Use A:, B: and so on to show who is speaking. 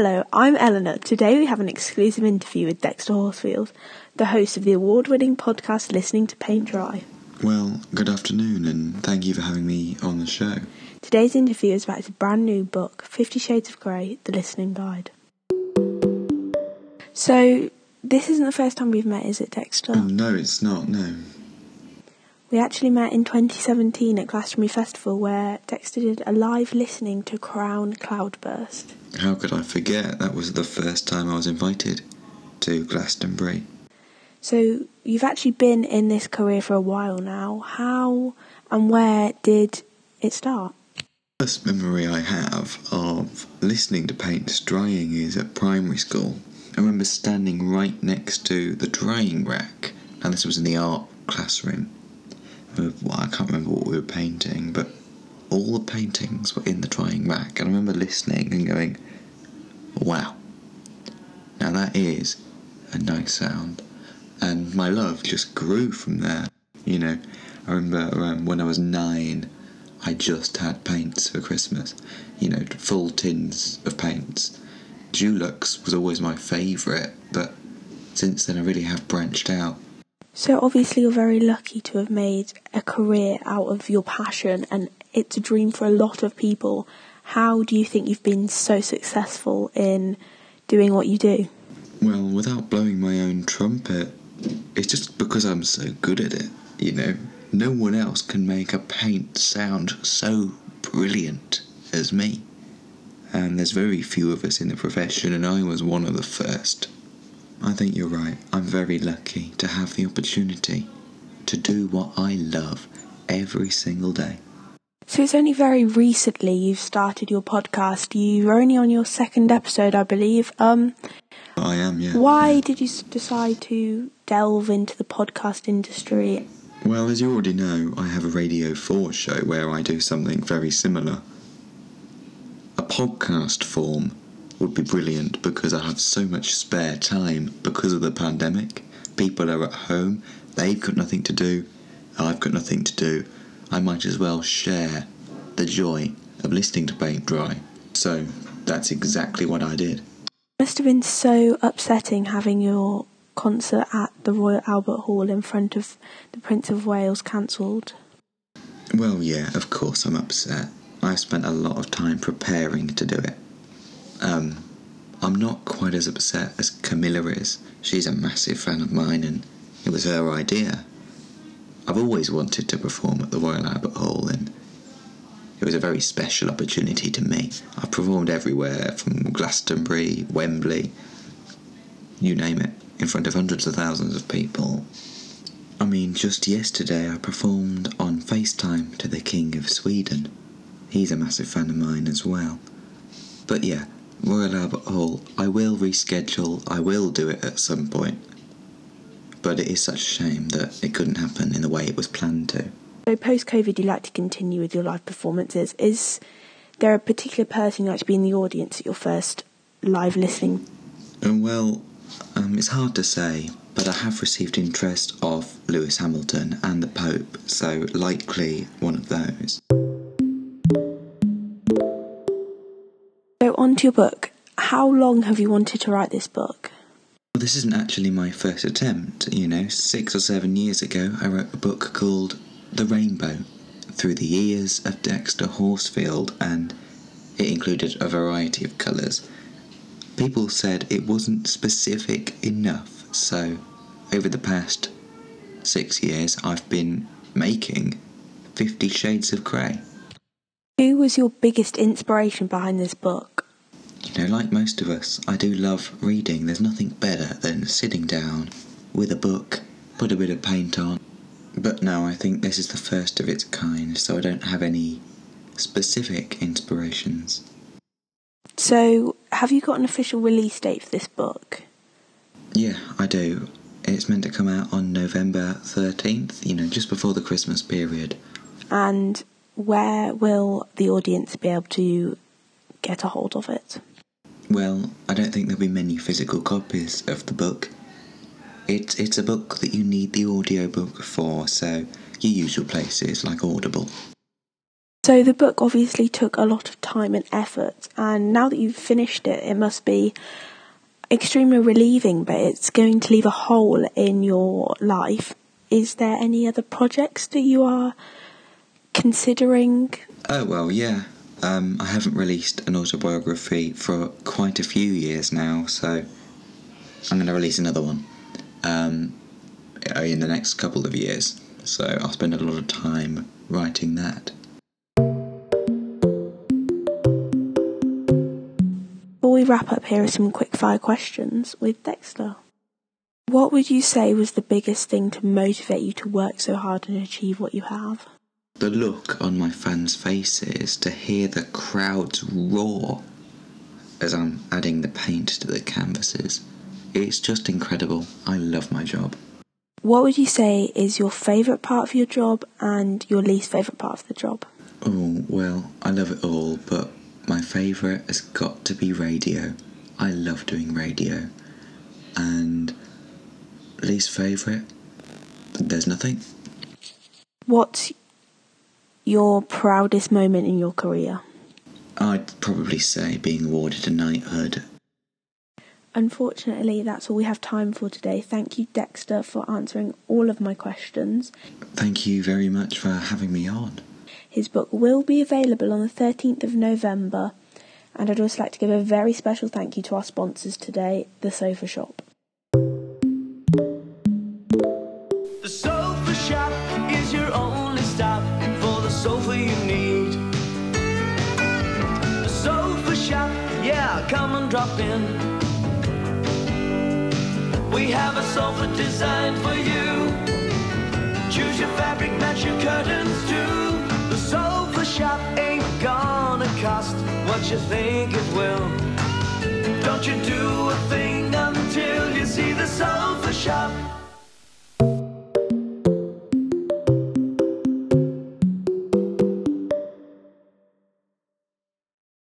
A: Hello, I'm Eleanor. Today we have an exclusive interview with Dexter Horsefield, the host of the award winning podcast Listening to Paint Dry.
B: Well, good afternoon, and thank you for having me on the show.
A: Today's interview is about his brand new book, Fifty Shades of Grey The Listening Guide. So, this isn't the first time we've met, is it, Dexter?
B: Oh, no, it's not, no.
A: We actually met in 2017 at Glastonbury Festival where Dexter did a live listening to Crown Cloudburst.
B: How could I forget? That was the first time I was invited to Glastonbury.
A: So, you've actually been in this career for a while now. How and where did it start?
B: First memory I have of listening to paints drying is at primary school. I remember standing right next to the drying rack, and this was in the art classroom. Well, I can't remember what we were painting, but all the paintings were in the drying rack, and I remember listening and going, "Wow!" Now that is a nice sound, and my love just grew from there. You know, I remember um, when I was nine, I just had paints for Christmas. You know, full tins of paints. Dulux was always my favourite, but since then I really have branched out.
A: So, obviously, you're very lucky to have made a career out of your passion, and it's a dream for a lot of people. How do you think you've been so successful in doing what you do?
B: Well, without blowing my own trumpet, it's just because I'm so good at it, you know. No one else can make a paint sound so brilliant as me. And there's very few of us in the profession, and I was one of the first. I think you're right. I'm very lucky to have the opportunity to do what I love every single day.
A: So, it's only very recently you've started your podcast. You're only on your second episode, I believe. Um,
B: I am, yeah.
A: why
B: yeah.
A: did you decide to delve into the podcast industry?
B: Well, as you already know, I have a Radio 4 show where I do something very similar. A podcast form would be brilliant because I have so much spare time because of the pandemic. People are at home, they've got nothing to do, I've got nothing to do. I might as well share the joy of listening to paint dry. So that's exactly what I did.
A: must have been so upsetting having your concert at the Royal Albert Hall in front of the Prince of Wales cancelled.
B: Well, yeah, of course I'm upset. I've spent a lot of time preparing to do it. Um, I'm not quite as upset as Camilla is. She's a massive fan of mine and it was her idea. I've always wanted to perform at the Royal Albert Hall and it was a very special opportunity to me. I've performed everywhere from Glastonbury, Wembley, you name it, in front of hundreds of thousands of people. I mean, just yesterday I performed on FaceTime to the King of Sweden. He's a massive fan of mine as well. But yeah, Royal Albert Hall, I will reschedule, I will do it at some point. But it is such a shame that it couldn't happen in the way it was planned to.
A: So post COVID, you like to continue with your live performances. Is there a particular person you like to be in the audience at your first live listening?
B: Um, well, um, it's hard to say, but I have received interest of Lewis Hamilton and the Pope, so likely one of those.
A: On to your book. How long have you wanted to write this book?
B: Well, this isn't actually my first attempt. You know, six or seven years ago, I wrote a book called The Rainbow Through the Ears of Dexter Horsefield, and it included a variety of colours. People said it wasn't specific enough, so over the past six years, I've been making Fifty Shades of Grey.
A: Who was your biggest inspiration behind this book?
B: You know, like most of us, I do love reading. There's nothing better than sitting down with a book, put a bit of paint on. But no, I think this is the first of its kind, so I don't have any specific inspirations.
A: So, have you got an official release date for this book?
B: Yeah, I do. It's meant to come out on November 13th, you know, just before the Christmas period.
A: And where will the audience be able to get a hold of it?
B: Well, I don't think there'll be many physical copies of the book. It's it's a book that you need the audiobook for, so you use your usual places like Audible.
A: So the book obviously took a lot of time and effort, and now that you've finished it, it must be extremely relieving, but it's going to leave a hole in your life. Is there any other projects that you are considering?
B: Oh, well, yeah. Um, I haven't released an autobiography for quite a few years now, so I'm going to release another one um, in the next couple of years. So I'll spend a lot of time writing that.
A: Before we wrap up, here are some quick fire questions with Dexter. What would you say was the biggest thing to motivate you to work so hard and achieve what you have?
B: The look on my fans' faces to hear the crowds roar as I'm adding the paint to the canvases. It's just incredible. I love my job.
A: What would you say is your favourite part of your job and your least favourite part of the job?
B: Oh, well, I love it all, but my favourite has got to be radio. I love doing radio. And least favourite? There's nothing.
A: What's your proudest moment in your career?
B: I'd probably say being awarded a knighthood.
A: Unfortunately, that's all we have time for today. Thank you, Dexter, for answering all of my questions.
B: Thank you very much for having me on.
A: His book will be available on the 13th of November, and I'd also like to give a very special thank you to our sponsors today, The Sofa Shop.
C: drop in. We have a sofa designed for you. Choose your fabric, match your curtains too. The sofa shop ain't gonna cost what you think it will. Don't you do a thing until you see the sofa shop.